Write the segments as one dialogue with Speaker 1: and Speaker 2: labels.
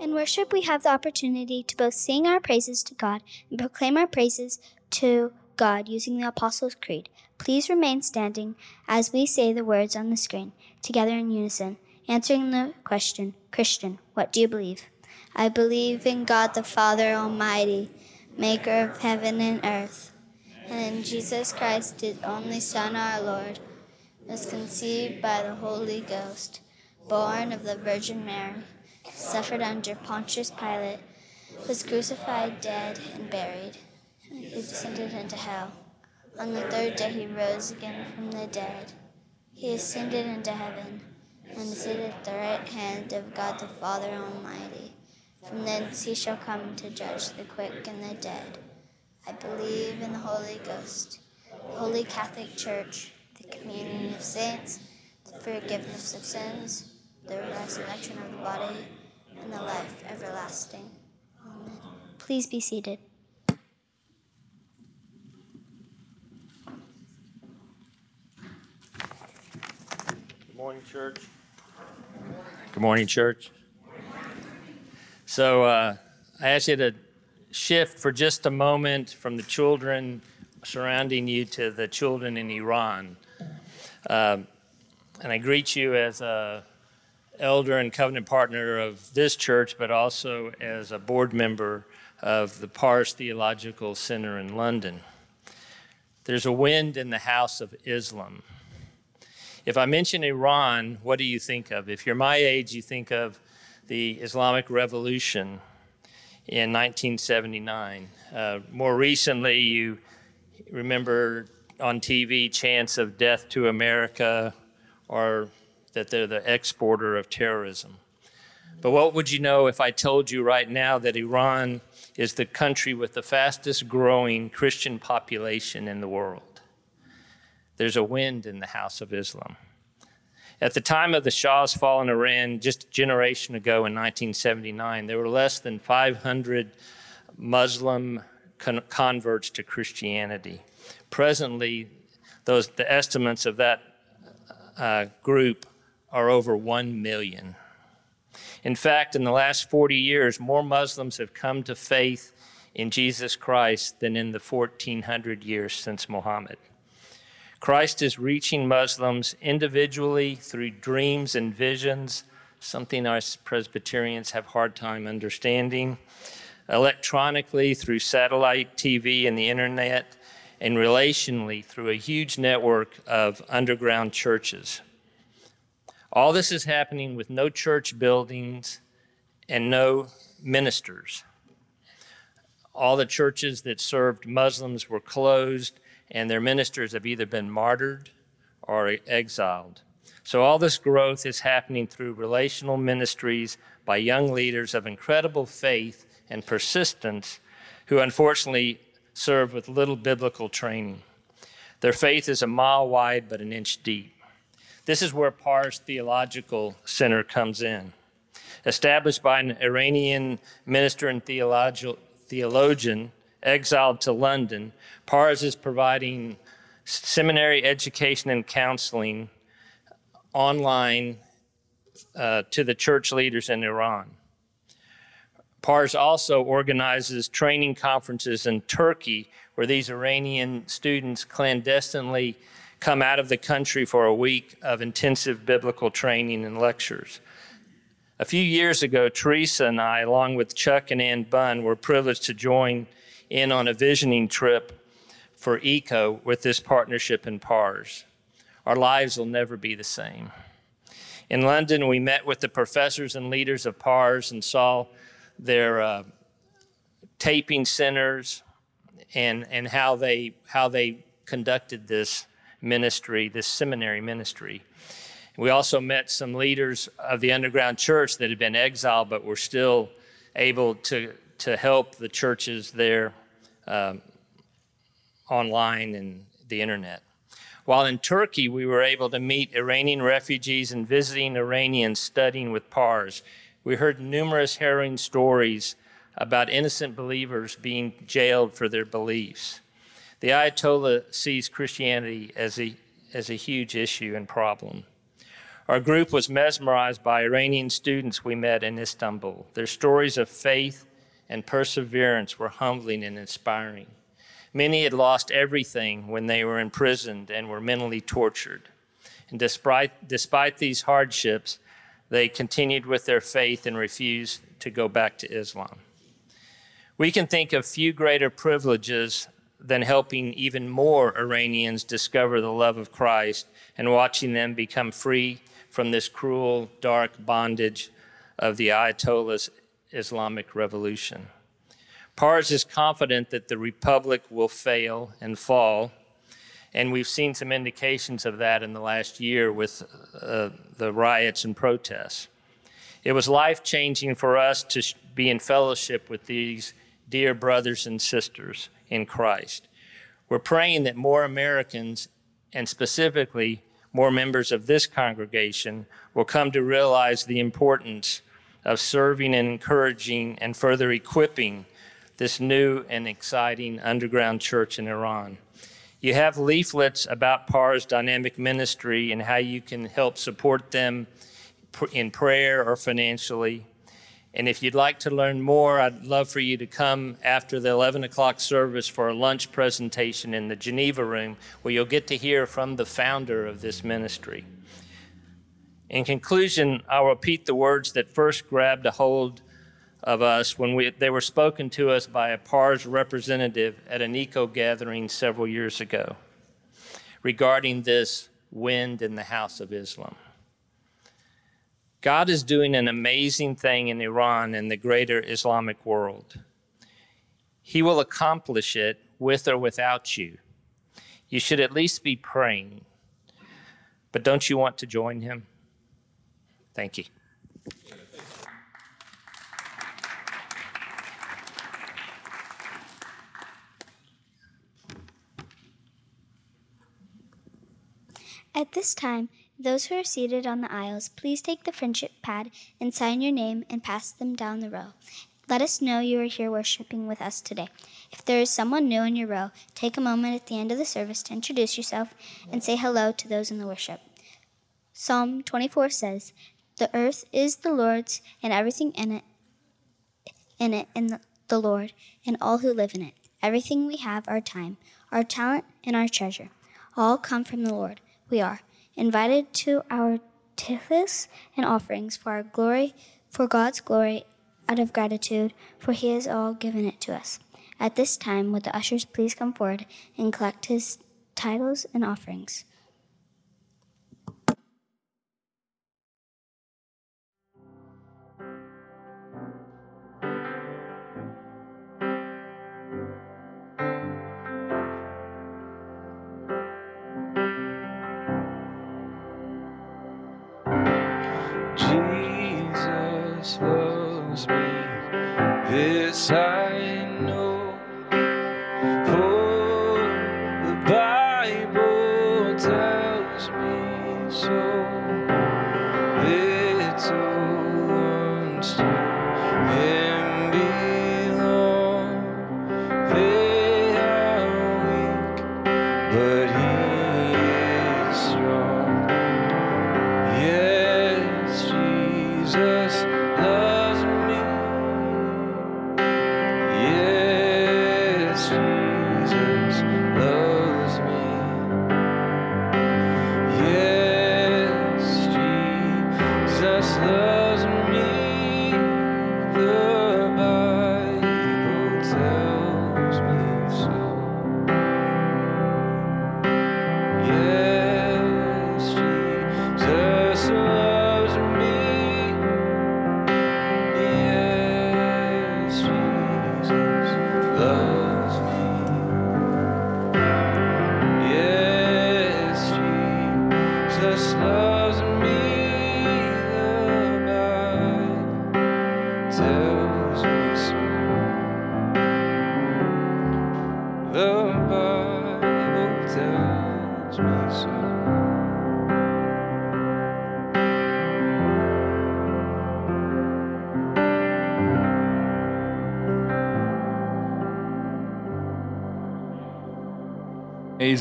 Speaker 1: In worship, we have the opportunity to both sing our praises to God and proclaim our praises to God using the Apostles' Creed. Please remain standing as we say the words on the screen, together in unison, answering the question Christian, what do you believe? I believe in God the Father Almighty, maker of heaven and earth, and in Jesus Christ, his only Son, our Lord, was conceived by the Holy Ghost, born of the Virgin Mary, suffered under Pontius Pilate, was crucified, dead, and buried. He descended into hell. On the third day he rose again from the dead. He ascended into heaven and is seated at the right hand of God the Father Almighty. From thence he shall come to judge the quick and the dead. I believe in the Holy Ghost, the Holy Catholic Church, the communion of saints, the forgiveness of sins, the resurrection of the body, and the life everlasting. Amen. Please be seated.
Speaker 2: Good morning, church. Good morning, church. So uh, I ask you to shift for just a moment from the children surrounding you to the children in Iran. Um, and I greet you as a elder and covenant partner of this church, but also as a board member of the Pars Theological Center in London. There's a wind in the house of Islam. If I mention Iran, what do you think of? If you're my age, you think of the Islamic Revolution in 1979. Uh, more recently, you remember on TV chants of death to America or that they're the exporter of terrorism. But what would you know if I told you right now that Iran is the country with the fastest growing Christian population in the world? There's a wind in the house of Islam. At the time of the Shah's fall in Iran, just a generation ago in 1979, there were less than 500 Muslim con- converts to Christianity. Presently, those, the estimates of that uh, group are over 1 million. In fact, in the last 40 years, more Muslims have come to faith in Jesus Christ than in the 1400 years since Muhammad. Christ is reaching Muslims individually through dreams and visions, something us Presbyterians have hard time understanding, electronically through satellite TV and the internet, and relationally through a huge network of underground churches. All this is happening with no church buildings and no ministers. All the churches that served Muslims were closed, and their ministers have either been martyred or exiled. So, all this growth is happening through relational ministries by young leaders of incredible faith and persistence who unfortunately serve with little biblical training. Their faith is a mile wide but an inch deep. This is where Pars Theological Center comes in. Established by an Iranian minister and theologian exiled to London, Pars is providing seminary education and counseling online uh, to the church leaders in Iran. PARS also organizes training conferences in Turkey where these Iranian students clandestinely come out of the country for a week of intensive biblical training and lectures. A few years ago, Teresa and I, along with Chuck and Ann Bunn, were privileged to join in on a visioning trip for ECO with this partnership in PARS. Our lives will never be the same. In London, we met with the professors and leaders of PARS and saw their uh, taping centers and, and how, they, how they conducted this ministry, this seminary ministry. We also met some leaders of the underground church that had been exiled but were still able to, to help the churches there um, online and the internet. While in Turkey, we were able to meet Iranian refugees and visiting Iranians studying with PARS. We heard numerous harrowing stories about innocent believers being jailed for their beliefs. The Ayatollah sees Christianity as a, as a huge issue and problem. Our group was mesmerized by Iranian students we met in Istanbul. Their stories of faith and perseverance were humbling and inspiring. Many had lost everything when they were imprisoned and were mentally tortured. And despite, despite these hardships, they continued with their faith and refused to go back to Islam. We can think of few greater privileges than helping even more Iranians discover the love of Christ and watching them become free from this cruel, dark bondage of the Ayatollah's Islamic revolution. Pars is confident that the republic will fail and fall, and we've seen some indications of that in the last year with uh, the riots and protests. It was life changing for us to be in fellowship with these dear brothers and sisters in Christ. We're praying that more Americans, and specifically more members of this congregation, will come to realize the importance of serving and encouraging and further equipping this new and exciting underground church in Iran. You have leaflets about PAR's dynamic ministry and how you can help support them in prayer or financially. And if you'd like to learn more, I'd love for you to come after the 11 o'clock service for a lunch presentation in the Geneva room where you'll get to hear from the founder of this ministry. In conclusion, I'll repeat the words that first grabbed a hold of us when we, they were spoken to us by a PARS representative at an ECO gathering several years ago regarding this wind in the house of Islam. God is doing an amazing thing in Iran and the greater Islamic world. He will accomplish it with or without you. You should at least be praying. But don't you want to join him? Thank you.
Speaker 3: At this time, those who are seated on the aisles, please take the friendship pad and sign your name and pass them down the row. Let us know you are here worshiping with us today. If there is someone new in your row, take a moment at the end of the service to introduce yourself and say hello to those in the worship. Psalm 24 says, "The earth is the Lord's and everything in it, in it, and the Lord and all who live in it. Everything we have, our time, our talent, and our treasure, all come from the Lord." we are invited to our tithes and offerings for our glory, for God's glory, out of gratitude, for He has all given it to us. At this time, would the ushers please come forward and collect his titles and offerings? slows me this time.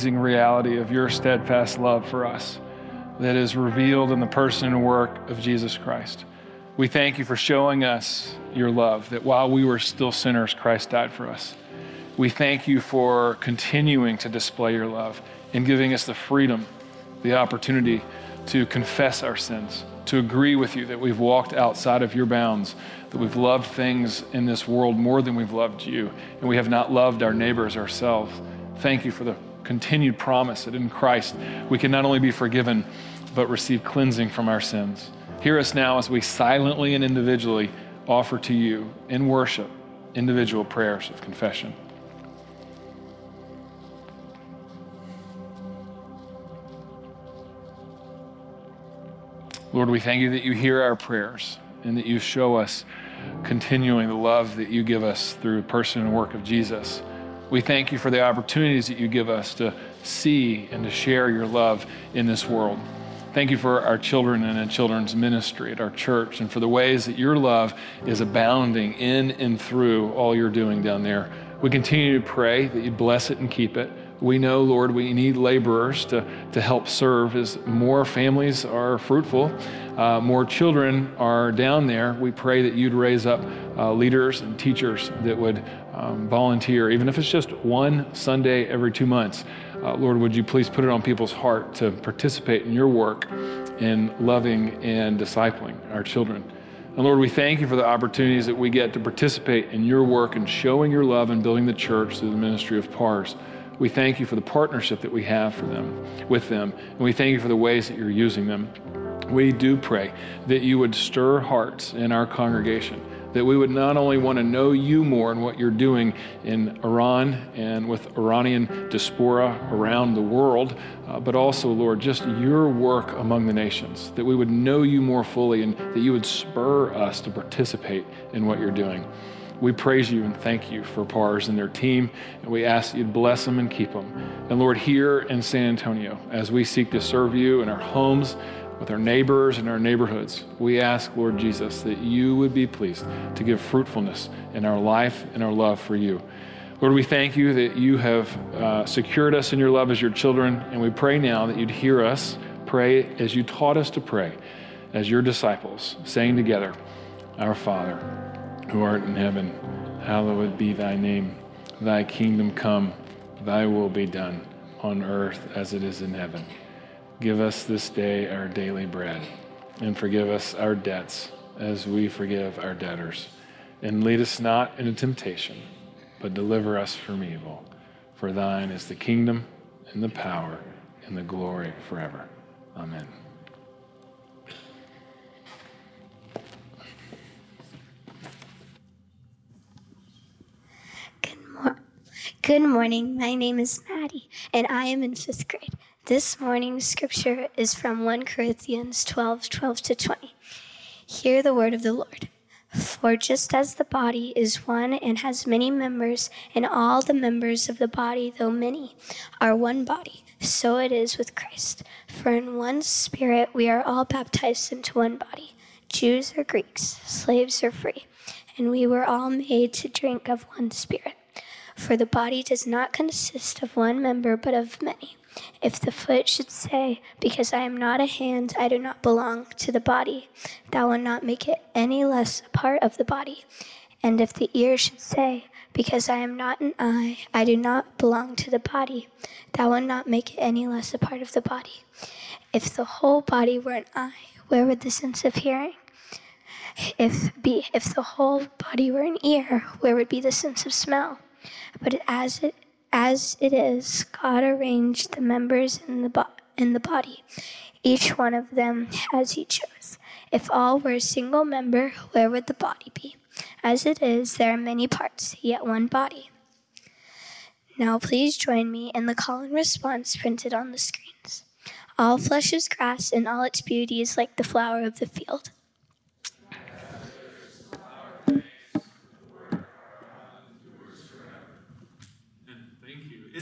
Speaker 4: Amazing reality of your steadfast love for us. that is revealed in the person and work of Jesus Christ. We thank you for showing us your love, that while we were still sinners, Christ died for us. We thank you for continuing to display your love and giving us the freedom, the opportunity to confess our sins, to agree with you that we've walked outside of your bounds, that we've loved things in this world more than we've loved you, and we have not loved our neighbors ourselves. Thank you for the continued promise that in Christ we can not only be forgiven, but receive cleansing from our sins. Hear us now as we silently and individually offer to you in worship individual prayers of confession. Lord, we thank you that you hear our prayers and that you show us continuing the love that you give us through the person and work of Jesus. We thank you for the opportunities that you give us to see and to share your love in this world. Thank you for our children and a children's ministry at our church and for the ways that your love is abounding in and through all you're doing down there. We continue to pray that you bless it and keep it. We know, Lord, we need laborers to, to help serve as more families are fruitful, uh, more children are down there. We pray that you'd raise up uh, leaders and teachers that would um, volunteer, even if it's just one Sunday every two months. Uh, Lord, would you please put it on people's heart to participate in your work in loving and discipling our children? And Lord, we thank you for the opportunities that we get to participate in your work and showing your love and building the church through the ministry of PARS. We thank you for the partnership that we have for them, with them, and we thank you for the ways that you're using them. We do pray that you would stir hearts in our congregation, that we would not only want to know you more and what you're doing in Iran and with Iranian diaspora around the world, uh, but also, Lord, just your work among the nations, that we would know you more fully and that you would spur us to participate in what you're doing we praise you and thank you for PARS and their team, and we ask you to bless them and keep them. And Lord, here in San Antonio, as we seek to serve you in our homes, with our neighbors and our neighborhoods, we ask, Lord Jesus, that you would be pleased to give fruitfulness in our life and our love for you. Lord, we thank you that you have uh, secured us in your love as your children, and we pray now that you'd hear us pray as you taught us to pray as your disciples, saying together, Our Father who art in heaven, hallowed be thy name. Thy kingdom come, thy will be done, on earth as it is in heaven. Give us this day our daily bread, and forgive us our debts as we forgive our debtors. And lead us not into temptation, but deliver us from evil. For thine is the kingdom, and the power, and the glory forever. Amen.
Speaker 5: Good morning. My name is Maddie, and I am in fifth grade. This morning's scripture is from 1 Corinthians 12 12 to 20. Hear the word of the Lord. For just as the body is one and has many members, and all the members of the body, though many, are one body, so it is with Christ. For in one spirit we are all baptized into one body Jews or Greeks, slaves or free, and we were all made to drink of one spirit. For the body does not consist of one member, but of many. If the foot should say, Because I am not a hand, I do not belong to the body, that will not make it any less a part of the body. And if the ear should say, Because I am not an eye, I do not belong to the body, that will not make it any less a part of the body. If the whole body were an eye, where would the sense of hearing? If, be, if the whole body were an ear, where would be the sense of smell? But as it as it is, God arranged the members in the bo- in the body, each one of them as He chose. If all were a single member, where would the body be? As it is, there are many parts, yet one body. Now, please join me in the call and response printed on the screens. All flesh is grass, and all its beauty is like the flower of the field.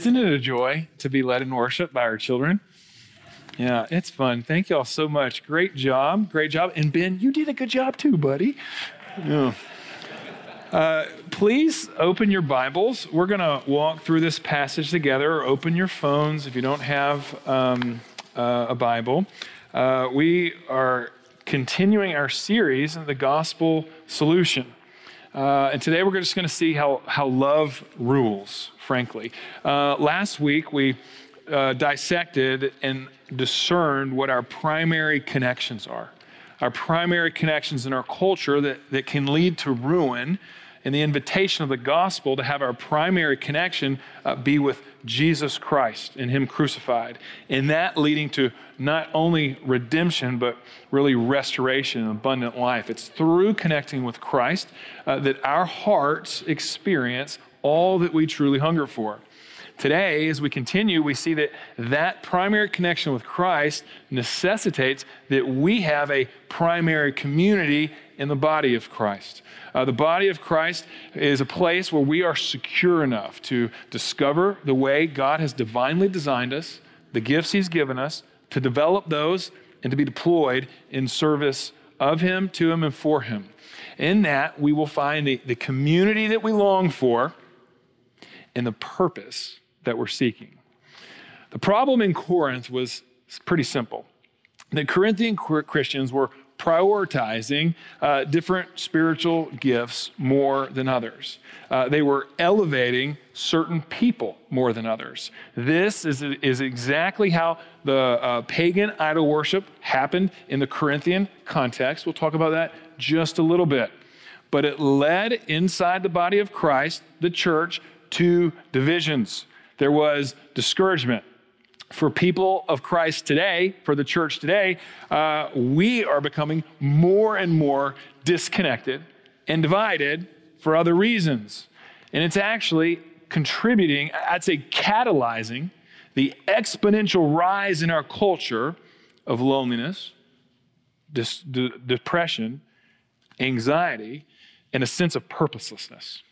Speaker 4: Isn't it a joy to be led in worship by our children? Yeah, it's fun. Thank y'all so much. Great job. Great job. And Ben, you did a good job too, buddy. Yeah. Uh, please open your Bibles. We're going to walk through this passage together, or open your phones if you don't have um, uh, a Bible. Uh, we are continuing our series, The Gospel Solution. Uh, and today we're just going to see how, how love rules, frankly. Uh, last week we uh, dissected and discerned what our primary connections are. Our primary connections in our culture that, that can lead to ruin and the invitation of the gospel to have our primary connection uh, be with Jesus Christ and Him crucified. And that leading to not only redemption, but really restoration and abundant life. It's through connecting with Christ uh, that our hearts experience all that we truly hunger for. Today, as we continue, we see that that primary connection with Christ necessitates that we have a primary community in the body of Christ. Uh, the body of Christ is a place where we are secure enough to discover the way God has divinely designed us, the gifts He's given us, to develop those and to be deployed in service of Him, to Him, and for Him. In that, we will find the, the community that we long for and the purpose that we're seeking. The problem in Corinth was pretty simple. The Corinthian Christians were prioritizing uh, different spiritual gifts more than others. Uh, they were elevating certain people more than others. This is, is exactly how the uh, pagan idol worship happened in the Corinthian context. We'll talk about that just a little bit. But it led inside the body of Christ, the church, to divisions. There was discouragement for people of Christ today, for the church today, uh, we are becoming more and more disconnected and divided for other reasons. And it's actually contributing, I'd say catalyzing, the exponential rise in our culture of loneliness, dis- de- depression, anxiety, and a sense of purposelessness.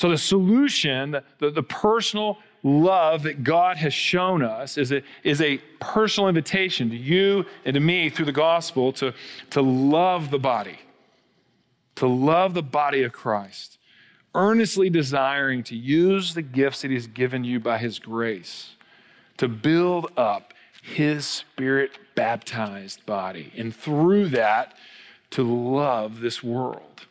Speaker 4: So, the solution, the, the personal love that God has shown us is a, is a personal invitation to you and to me through the gospel to, to love the body, to love the body of Christ, earnestly desiring to use the gifts that He's given you by His grace to build up His Spirit baptized body, and through that, to love this world.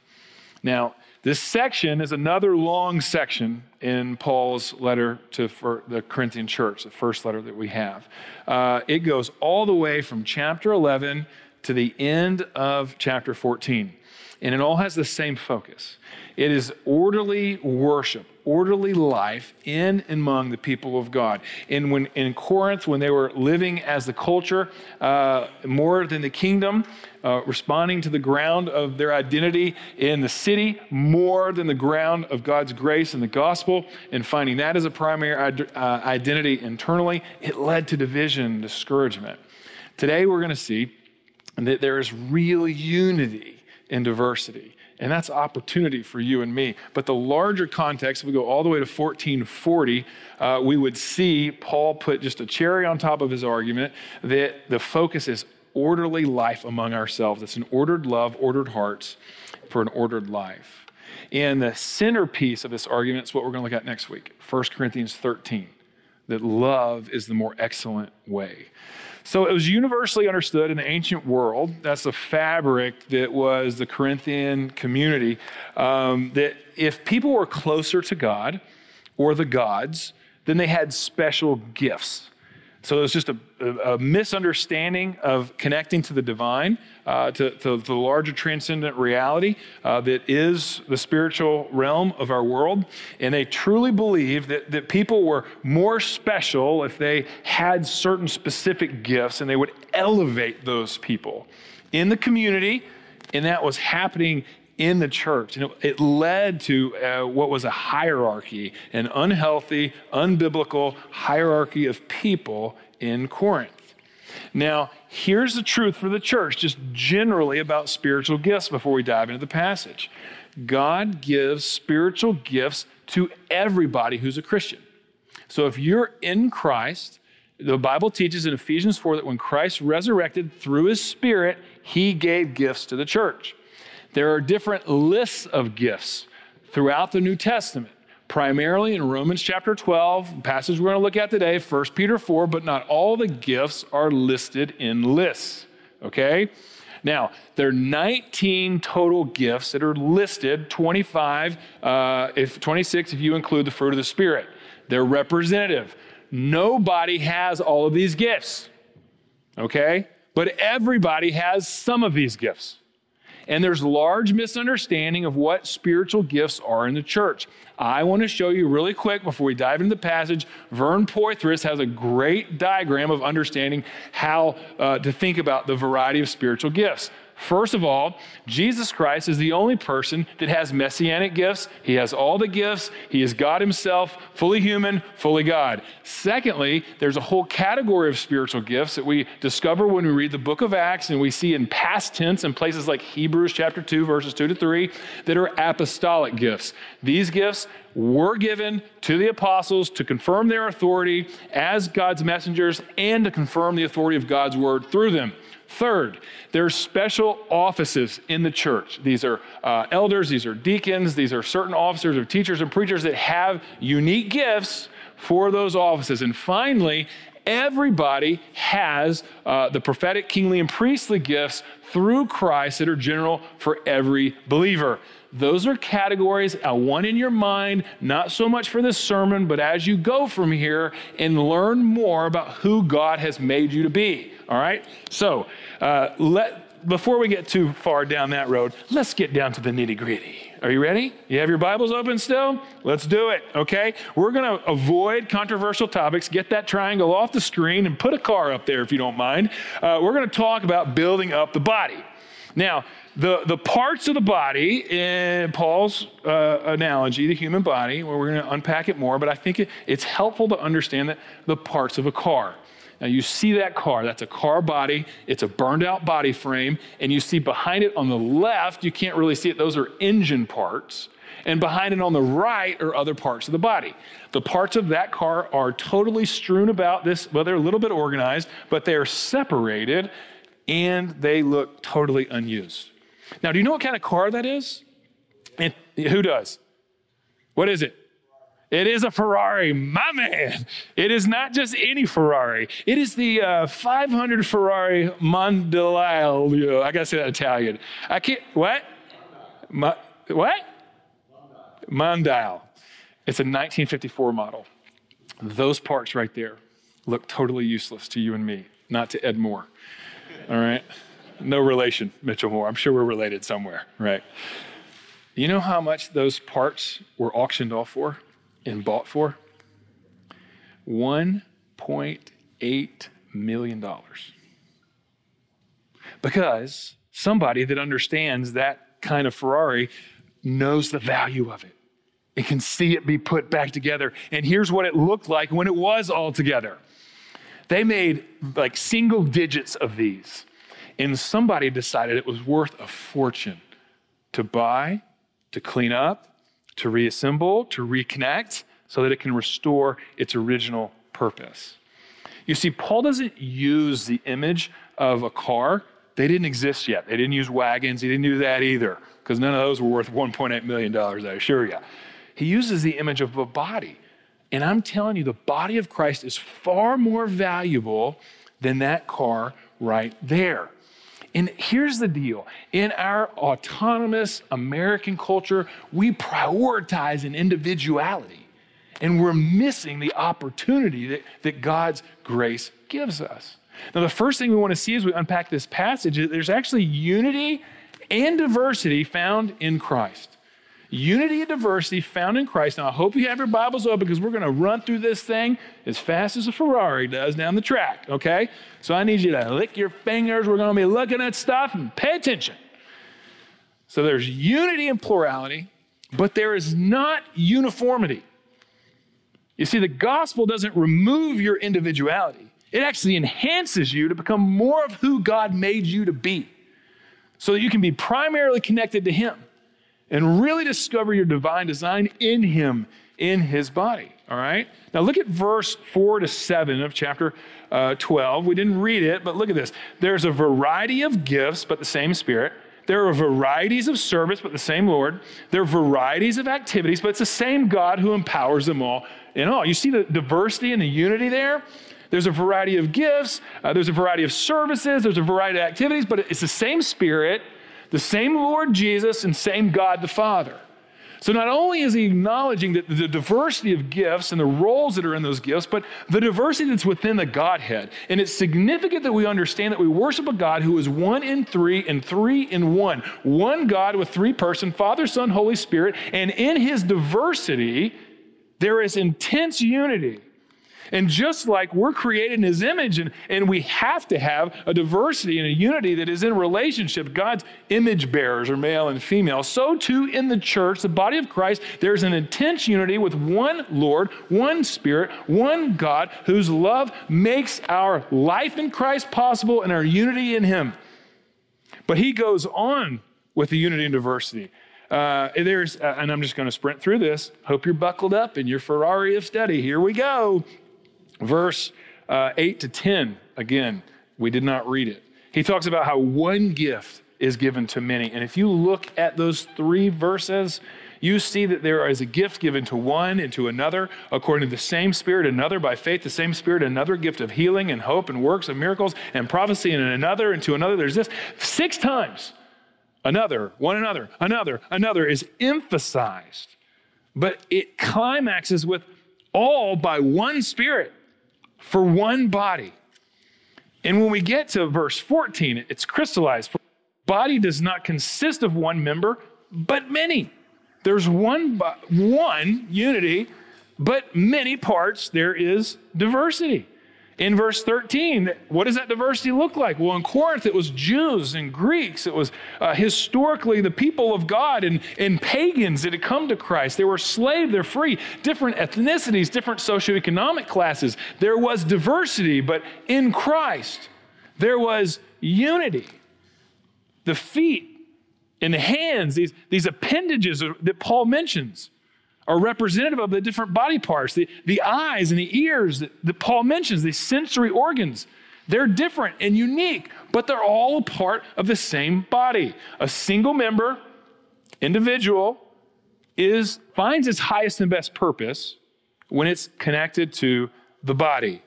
Speaker 4: Now, this section is another long section in Paul's letter to the Corinthian church, the first letter that we have. Uh, it goes all the way from chapter 11 to the end of chapter 14. And it all has the same focus. It is orderly worship, orderly life in and among the people of God. And when in Corinth, when they were living as the culture uh, more than the kingdom, uh, responding to the ground of their identity in the city more than the ground of God's grace and the gospel, and finding that as a primary uh, identity internally, it led to division, and discouragement. Today, we're going to see that there is real unity in diversity. And that's opportunity for you and me. But the larger context, if we go all the way to 1440, uh, we would see Paul put just a cherry on top of his argument that the focus is orderly life among ourselves. It's an ordered love, ordered hearts for an ordered life. And the centerpiece of this argument is what we're going to look at next week 1 Corinthians 13, that love is the more excellent way. So it was universally understood in the ancient world, that's the fabric that was the Corinthian community, um, that if people were closer to God or the gods, then they had special gifts. So it was just a, a, misunderstanding of connecting to the divine, uh, to, to, to, the larger transcendent reality uh, that is the spiritual realm of our world. And they truly believed that, that people were more special if they had certain specific gifts, and they would elevate those people in the community. And that was happening in the church. And it, it led to uh, what was a hierarchy, an unhealthy, unbiblical hierarchy of people in Corinth. Now, here's the truth for the church, just generally about spiritual gifts before we dive into the passage. God gives spiritual gifts to everybody who's a Christian. So if you're in Christ, the Bible teaches in Ephesians 4 that when Christ resurrected through his Spirit, he gave gifts to the church. There are different lists of gifts throughout the New Testament. primarily in Romans chapter 12, passage we're going to look at today, 1 Peter 4, but not all the gifts are listed in lists. Okay? Now, there are 19 total gifts that are listed, 25, uh, if 26 if you include the fruit of the Spirit. They're representative. Nobody has all of these gifts, okay? But everybody has some of these gifts. And there's large misunderstanding of what spiritual gifts are in the church. I want to show you really quick before we dive into the passage. Vern Poythress has a great diagram of understanding how uh, to think about the variety of spiritual gifts. First of all, Jesus Christ is the only person that has messianic gifts. He has all the gifts. He is God Himself, fully human, fully God. Secondly, there's a whole category of spiritual gifts that we discover when we read the book of Acts and we see in past tense in places like Hebrews chapter 2, verses 2 to 3, that are apostolic gifts. These gifts were given to the apostles to confirm their authority as God's messengers and to confirm the authority of God's word through them. Third, there are special offices in the church. These are uh, elders, these are deacons, these are certain officers of teachers and preachers that have unique gifts for those offices. And finally, everybody has uh, the prophetic, kingly, and priestly gifts through Christ that are general for every believer. Those are categories I want in your mind, not so much for this sermon, but as you go from here and learn more about who God has made you to be. All right? So, uh, let, before we get too far down that road, let's get down to the nitty gritty. Are you ready? You have your Bibles open still? Let's do it, okay? We're going to avoid controversial topics, get that triangle off the screen, and put a car up there if you don't mind. Uh, we're going to talk about building up the body. Now, the, the parts of the body, in Paul's uh, analogy, the human body, where we're going to unpack it more, but I think it, it's helpful to understand that the parts of a car. Now, you see that car, that's a car body, it's a burned out body frame, and you see behind it on the left, you can't really see it, those are engine parts. And behind it on the right are other parts of the body. The parts of that car are totally strewn about this, well, they're a little bit organized, but they are separated and they look totally unused. Now, do you know what kind of car that is? Who does? What is it? It is a Ferrari, my man. It is not just any Ferrari. It is the uh, 500 Ferrari Mondial. I gotta say that Italian. I can't. What? Ma, what? Mondial. It's a 1954 model. Those parts right there look totally useless to you and me, not to Ed Moore. All right? No relation, Mitchell Moore. I'm sure we're related somewhere, right? You know how much those parts were auctioned off for? and bought for? $1.8 million. Because somebody that understands that kind of Ferrari knows the value of it. and can see it be put back together. And here's what it looked like when it was all together. They made like single digits of these. And somebody decided it was worth a fortune to buy, to clean up, to reassemble, to reconnect, so that it can restore its original purpose. You see, Paul doesn't use the image of a car. They didn't exist yet. They didn't use wagons. He didn't do that either, because none of those were worth $1.8 million, I assure you. He uses the image of a body. And I'm telling you, the body of Christ is far more valuable than that car right there. And here's the deal in our autonomous American culture, we prioritize an individuality, and we're missing the opportunity that, that God's grace gives us. Now, the first thing we want to see as we unpack this passage is there's actually unity and diversity found in Christ. Unity and diversity found in Christ. Now, I hope you have your Bibles open because we're going to run through this thing as fast as a Ferrari does down the track, okay? So I need you to lick your fingers. We're going to be looking at stuff and pay attention. So there's unity and plurality, but there is not uniformity. You see, the gospel doesn't remove your individuality, it actually enhances you to become more of who God made you to be so that you can be primarily connected to Him and really discover your divine design in Him, in His body. All right? Now look at verse 4 to 7 of chapter uh, 12. We didn't read it, but look at this. There's a variety of gifts, but the same Spirit. There are varieties of service, but the same Lord. There are varieties of activities, but it's the same God who empowers them all in all. You see the diversity and the unity there? There's a variety of gifts, uh, there's a variety of services, there's a variety of activities, but it's the same Spirit, the same Lord Jesus, and same God the Father. So not only is he acknowledging that the diversity of gifts and the roles that are in those gifts, but the diversity that's within the Godhead. And it's significant that we understand that we worship a God who is one in three and three in one. One God with three persons, Father, Son, Holy Spirit, and in his diversity, there is intense unity. And just like we're created in his image and, and we have to have a diversity and a unity that is in relationship, God's image bearers are male and female, so too in the church, the body of Christ, there's an intense unity with one Lord, one Spirit, one God, whose love makes our life in Christ possible and our unity in him. But he goes on with the unity and diversity. Uh, there's, uh, and I'm just going to sprint through this. Hope you're buckled up in your Ferrari of study. Here we go. Verse uh, 8 to 10, again, we did not read it. He talks about how one gift is given to many. And if you look at those three verses, you see that there is a gift given to one and to another according to the same Spirit, another by faith, the same Spirit, another gift of healing and hope and works and miracles and prophecy, and another and to another. There's this six times. Another, one another, another, another is emphasized. But it climaxes with all by one Spirit for one body. And when we get to verse 14, it's crystallized. For body does not consist of one member, but many. There's one, one unity, but many parts. There is diversity in verse 13, what does that diversity look like? Well, in Corinth, it was Jews and Greeks. It was uh, historically the people of God and, and pagans that had come to Christ. They were slave, they're free, different ethnicities, different socioeconomic classes. There was diversity, but in Christ, there was unity. The feet and the hands, these, these appendages that Paul mentions, are representative of the different body parts. The, the eyes and the ears that, that Paul mentions, these sensory organs, they're different and unique, but they're all a part of the same body. A single member, individual, is finds its highest and best purpose when it's connected to the body.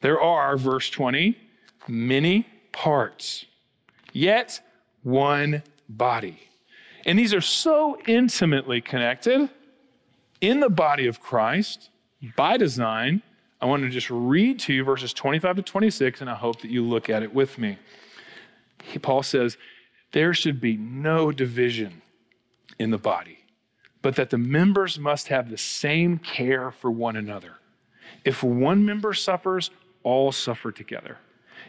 Speaker 4: There are, verse 20, many parts, yet one body. And these are so intimately connected in the body of Christ, by design, I want to just read to you verses 25 to 26, and I hope that you look at it with me. Paul says, There should be no division in the body, but that the members must have the same care for one another. If one member suffers, all suffer together.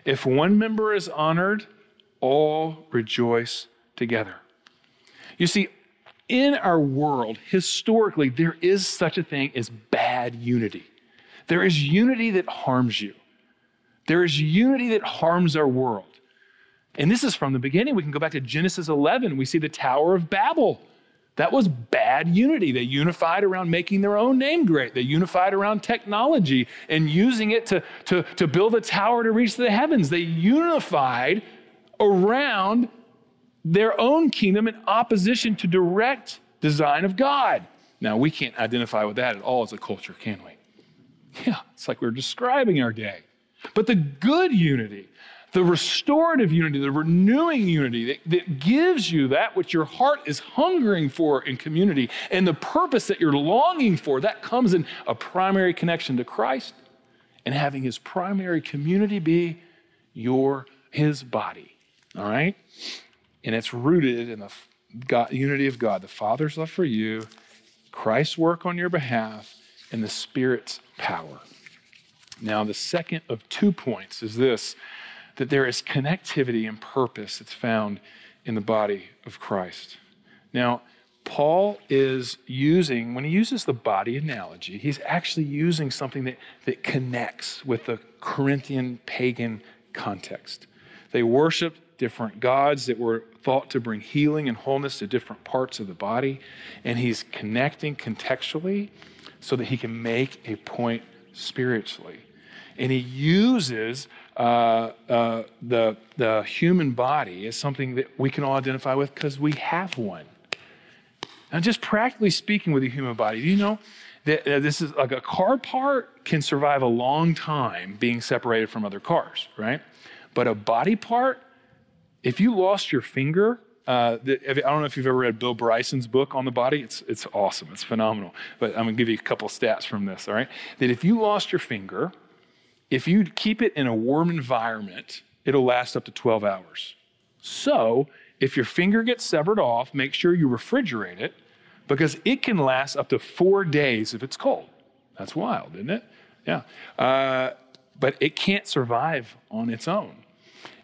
Speaker 4: If one member is honored, all rejoice together. You see, in our world, historically, there is such a thing as bad unity. There is unity that harms you. There is unity that harms our world. And this is from the beginning. We can go back to Genesis 11. We see the Tower of Babel. That was bad unity. They unified around making their own name great. They unified around technology and using it to, to, to build a tower to reach the heavens. They unified around their own kingdom in opposition to direct design of God. Now, we can't identify with that at all as a culture, can we? Yeah, it's like we're describing our day. But the good unity, the restorative unity, the renewing unity that, that, gives you that which your heart is hungering for in community and the purpose that you're longing for, that comes in a primary connection to Christ and having his primary community be your his body. All right? And it's rooted in the God, unity of God, the Father's love for you, Christ's work on your behalf, and the Spirit's power. Now, the second of two points is this that there is connectivity and purpose that's found in the body of Christ. Now, Paul is using, when he uses the body analogy, he's actually using something that, that connects with the Corinthian pagan context. They worshiped different gods that were thought to bring healing and wholeness to different parts of the body. And he's connecting contextually so that he can make a point spiritually. And he uses uh, uh, the, the human body is something that we can all identify with because we have one. And just practically speaking with the human body, do you know that uh, this is like a car part can survive a long time being separated from other cars, right? But a body part, if you lost your finger, uh, I don't know if you've ever read Bill Bryson's book on the body. It's, it's awesome. It's phenomenal. But I'm going to give you a couple stats from this, all right? That if you lost your finger, if you keep it in a warm environment, it'll last up to 12 hours. So if your finger gets severed off, make sure you refrigerate it because it can last up to four days if it's cold. That's wild, isn't it? Yeah. Uh, but it can't survive on its own.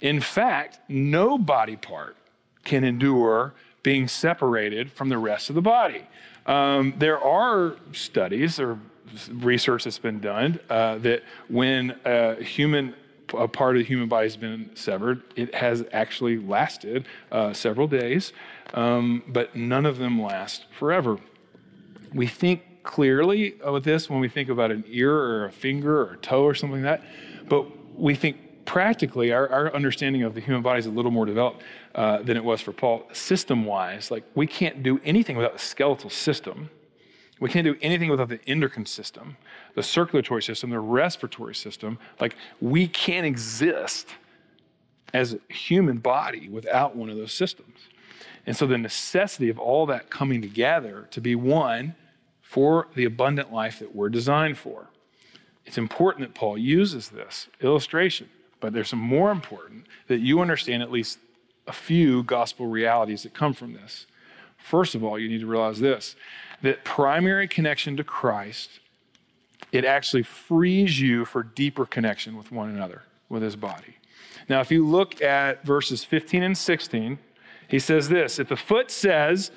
Speaker 4: In fact, no body part can endure being separated from the rest of the body. Um, there are studies or research that's been done uh, that when a human a part of the human body has been severed, it has actually lasted uh, several days, um, but none of them last forever. We think clearly with this when we think about an ear or a finger or a toe or something like that, but we think practically our, our understanding of the human body is a little more developed uh, than it was for Paul. System wise, like we can't do anything without the skeletal system. We can't do anything without the endocrine system, the circulatory system, the respiratory system. Like, we can't exist as a human body without one of those systems. And so, the necessity of all that coming together to be one for the abundant life that we're designed for. It's important that Paul uses this illustration, but there's some more important that you understand at least a few gospel realities that come from this. First of all, you need to realize this that primary connection to Christ, it actually frees you for deeper connection with one another, with his body. Now, if you look at verses 15 and 16, he says this If the foot says,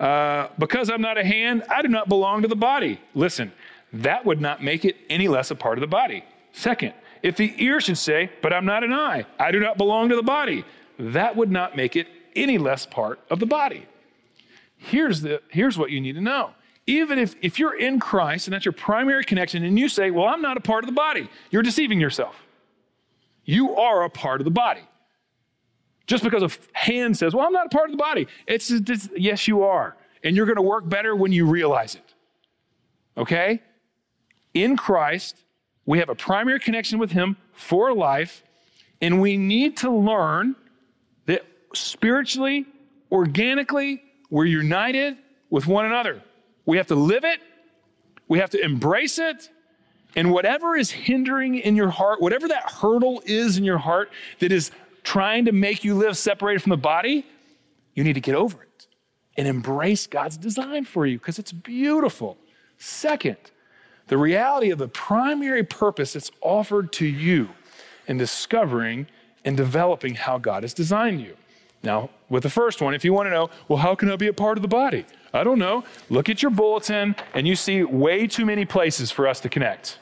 Speaker 4: uh, Because I'm not a hand, I do not belong to the body. Listen, that would not make it any less a part of the body. Second, if the ear should say, But I'm not an eye, I do not belong to the body, that would not make it any less part of the body here's, the, here's what you need to know. Even if, if you're in Christ and that's your primary connection, and you say, Well, I'm not a part of the body, you're deceiving yourself. You are a part of the body. Just because a hand says, Well, I'm not a part of the body, it's, it's yes, you are. And you're going to work better when you realize it. Okay? In Christ, we have a primary connection with Him for life, and we need to learn that spiritually, organically, we're united with one another. We have to live it, we have to embrace it. And whatever is hindering in your heart, whatever that hurdle is in your heart that is trying to make you live separated from the body, you need to get over it and embrace God's design for you because it's beautiful. Second, the reality of the primary purpose that's offered to you in discovering and developing how God has designed you. Now, with the first one, if you want to know, well, how can I be a part of the body? I don't know. Look at your bulletin and you see way too many places for us to connect.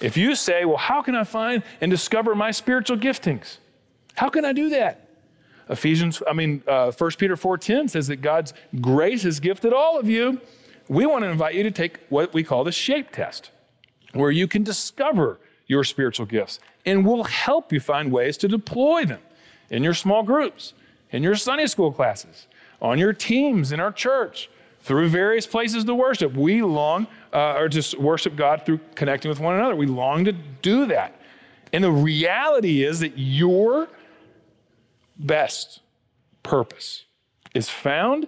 Speaker 4: If you say, well, how can I find and discover my spiritual giftings? How can I do that? Ephesians, I mean, uh, 1 Peter 4.10 says that God's grace has gifted all of you. We want to invite you to take what we call the shape test, where you can discover your spiritual gifts, and we'll help you find ways to deploy them in your small groups in your Sunday school classes, on your teams in our church, through various places to worship. We long, uh, or just worship God through connecting with one another. We long to do that. And the reality is that your best purpose is found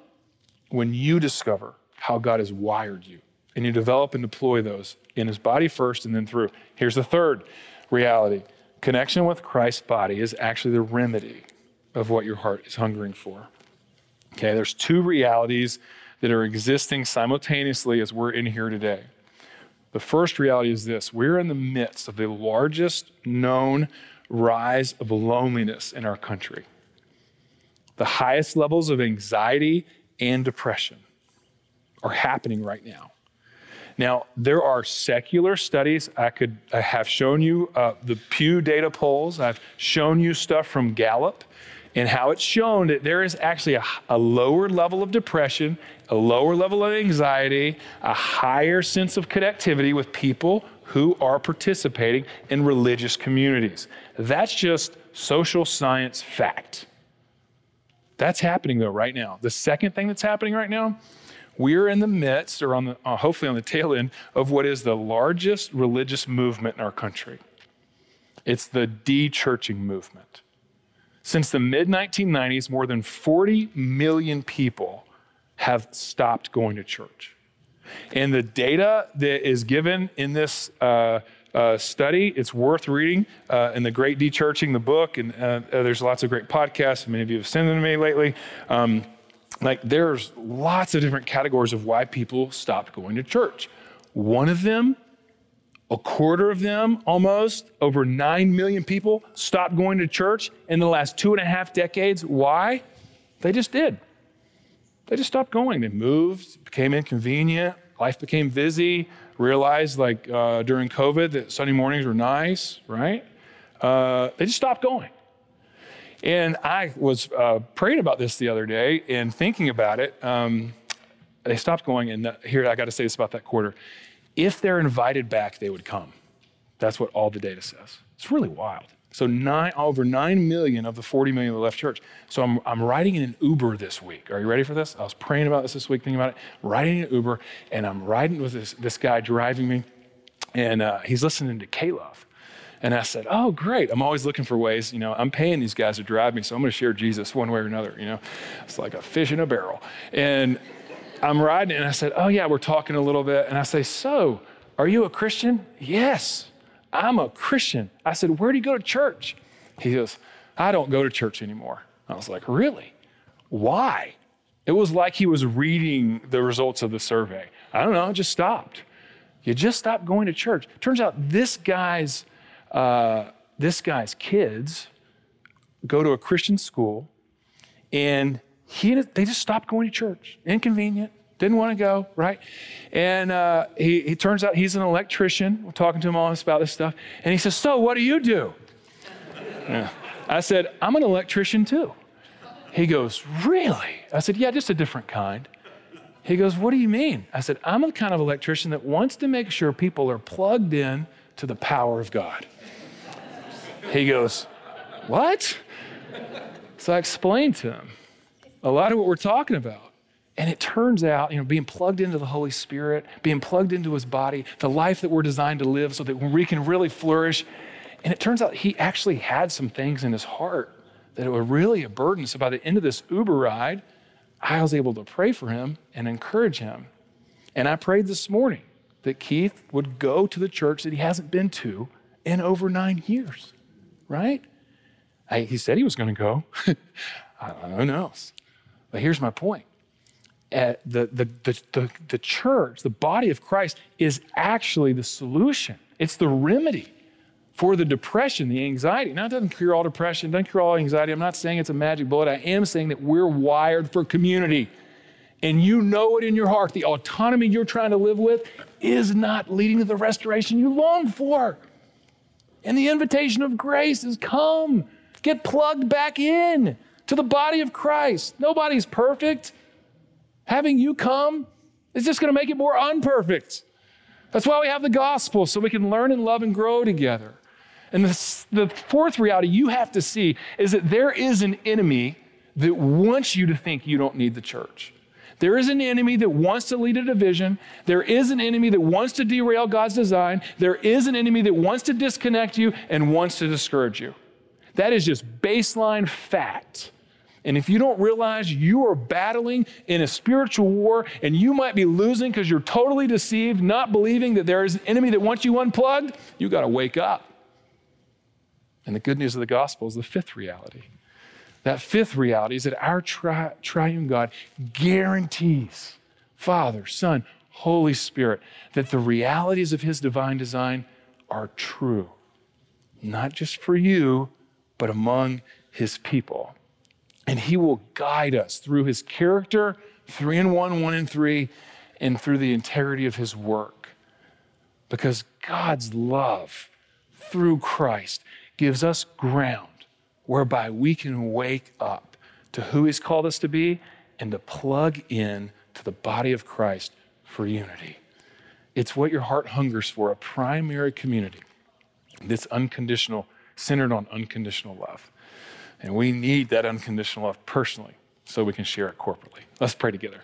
Speaker 4: when you discover how God has wired you and you develop and deploy those in his body first and then through. Here's the third reality connection with Christ's body is actually the remedy of what your heart is hungering for. Okay, there's two realities that are existing simultaneously as we're in here today. The first reality is this we're in the midst of the largest known rise of loneliness in our country. The highest levels of anxiety and depression are happening right now. Now, there are secular studies. I could I have shown you uh, the Pew data polls. I've shown you stuff from Gallup and how it's shown that there is actually a, a, lower level of depression, a lower level of anxiety, a higher sense of connectivity with people who are participating in religious communities. That's just social science fact. That's happening though right now. The second thing that's happening right now, we're in the midst, or on the, uh, hopefully on the tail end, of what is the largest religious movement in our country. It's the de churching movement. Since the mid 1990s, more than 40 million people have stopped going to church. And the data that is given in this uh, uh, study, it's worth reading. Uh, in the Great Dechurching, the book, and uh, there's lots of great podcasts. Many of you have sent them to me lately. Um, like there's lots of different categories of why people stopped going to church. One of them a quarter of them, almost, over 9 million people, stopped going to church in the last two and a half decades. Why? They just did. They just stopped going. They moved, became inconvenient, life became busy, realized, like uh, during COVID, that Sunday mornings were nice, right? Uh, they just stopped going. And I was uh, praying about this the other day and thinking about it. Um, they stopped going, and here I got to say this about that quarter if they're invited back, they would come. That's what all the data says. It's really wild. So nine, over 9 million of the 40 million that left church. So I'm, I'm riding in an Uber this week. Are you ready for this? I was praying about this this week, thinking about it. Riding in an Uber, and I'm riding with this, this guy driving me, and uh, he's listening to K-LOVE. And I said, Oh, great. I'm always looking for ways. You know, I'm paying these guys to drive me, so I'm going to share Jesus one way or another. You know, it's like a fish in a barrel. And I'm riding, and I said, Oh, yeah, we're talking a little bit. And I say, So, are you a Christian? Yes, I'm a Christian. I said, Where do you go to church? He goes, I don't go to church anymore. I was like, Really? Why? It was like he was reading the results of the survey. I don't know, it just stopped. You just stopped going to church. Turns out this guy's, uh, this guy's kids go to a Christian school, and he, they just stopped going to church. Inconvenient. Didn't want to go, right? And uh, he, he turns out he's an electrician. We're talking to him all this about this stuff. And he says, So, what do you do? Yeah. I said, I'm an electrician too. He goes, Really? I said, Yeah, just a different kind. He goes, What do you mean? I said, I'm the kind of electrician that wants to make sure people are plugged in to the power of God. He goes, What? So I explained to him a lot of what we're talking about. And it turns out, you know, being plugged into the Holy Spirit, being plugged into his body, the life that we're designed to live so that we can really flourish. And it turns out he actually had some things in his heart that were really a burden. So by the end of this Uber ride, I was able to pray for him and encourage him. And I prayed this morning that Keith would go to the church that he hasn't been to in over nine years, right? I, he said he was going to go. Who knows? But here's my point. Uh, the, the, the, the, the church, the body of Christ, is actually the solution. It's the remedy for the depression, the anxiety. Now, it doesn't cure all depression, doesn't cure all anxiety. I'm not saying it's a magic bullet. I am saying that we're wired for community. And you know it in your heart. The autonomy you're trying to live with is not leading to the restoration you long for. And the invitation of grace is come, get plugged back in to the body of Christ. Nobody's perfect. Having you come is just going to make it more unperfect. That's why we have the gospel, so we can learn and love and grow together. And the, the fourth reality you have to see is that there is an enemy that wants you to think you don't need the church. There is an enemy that wants to lead a division. There is an enemy that wants to derail God's design. There is an enemy that wants to disconnect you and wants to discourage you. That is just baseline fact. And if you don't realize you are battling in a spiritual war and you might be losing because you're totally deceived, not believing that there is an enemy that wants you unplugged, you got to wake up. And the good news of the gospel is the fifth reality. That fifth reality is that our tri- triune God guarantees, Father, Son, Holy Spirit, that the realities of His divine design are true, not just for you, but among His people. And He will guide us through His character, three and one, one and three, and through the integrity of His work. Because God's love through Christ gives us ground whereby we can wake up to who He's called us to be and to plug in to the body of Christ for unity. It's what your heart hungers for a primary community that's unconditional, centered on unconditional love. And we need that unconditional love personally so we can share it corporately. Let's pray together.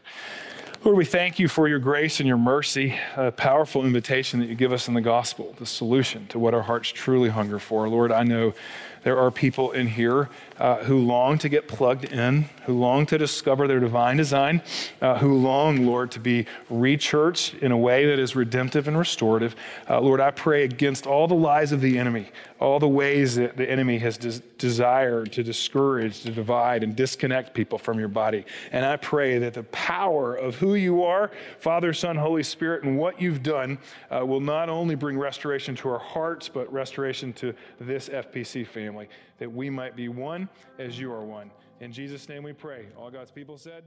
Speaker 4: Lord, we thank you for your grace and your mercy, a powerful invitation that you give us in the gospel, the solution to what our hearts truly hunger for. Lord, I know there are people in here uh, who long to get plugged in, who long to discover their divine design, uh, who long, Lord, to be rechurched in a way that is redemptive and restorative. Uh, Lord, I pray against all the lies of the enemy, all the ways that the enemy has des- desired to discourage, to divide, and disconnect people from your body. And I pray that the power of who you are, Father, Son, Holy Spirit, and what you've done uh, will not only bring restoration to our hearts, but restoration to this FPC family family, that we might be one as you are one. In Jesus' name we pray. All God's people said,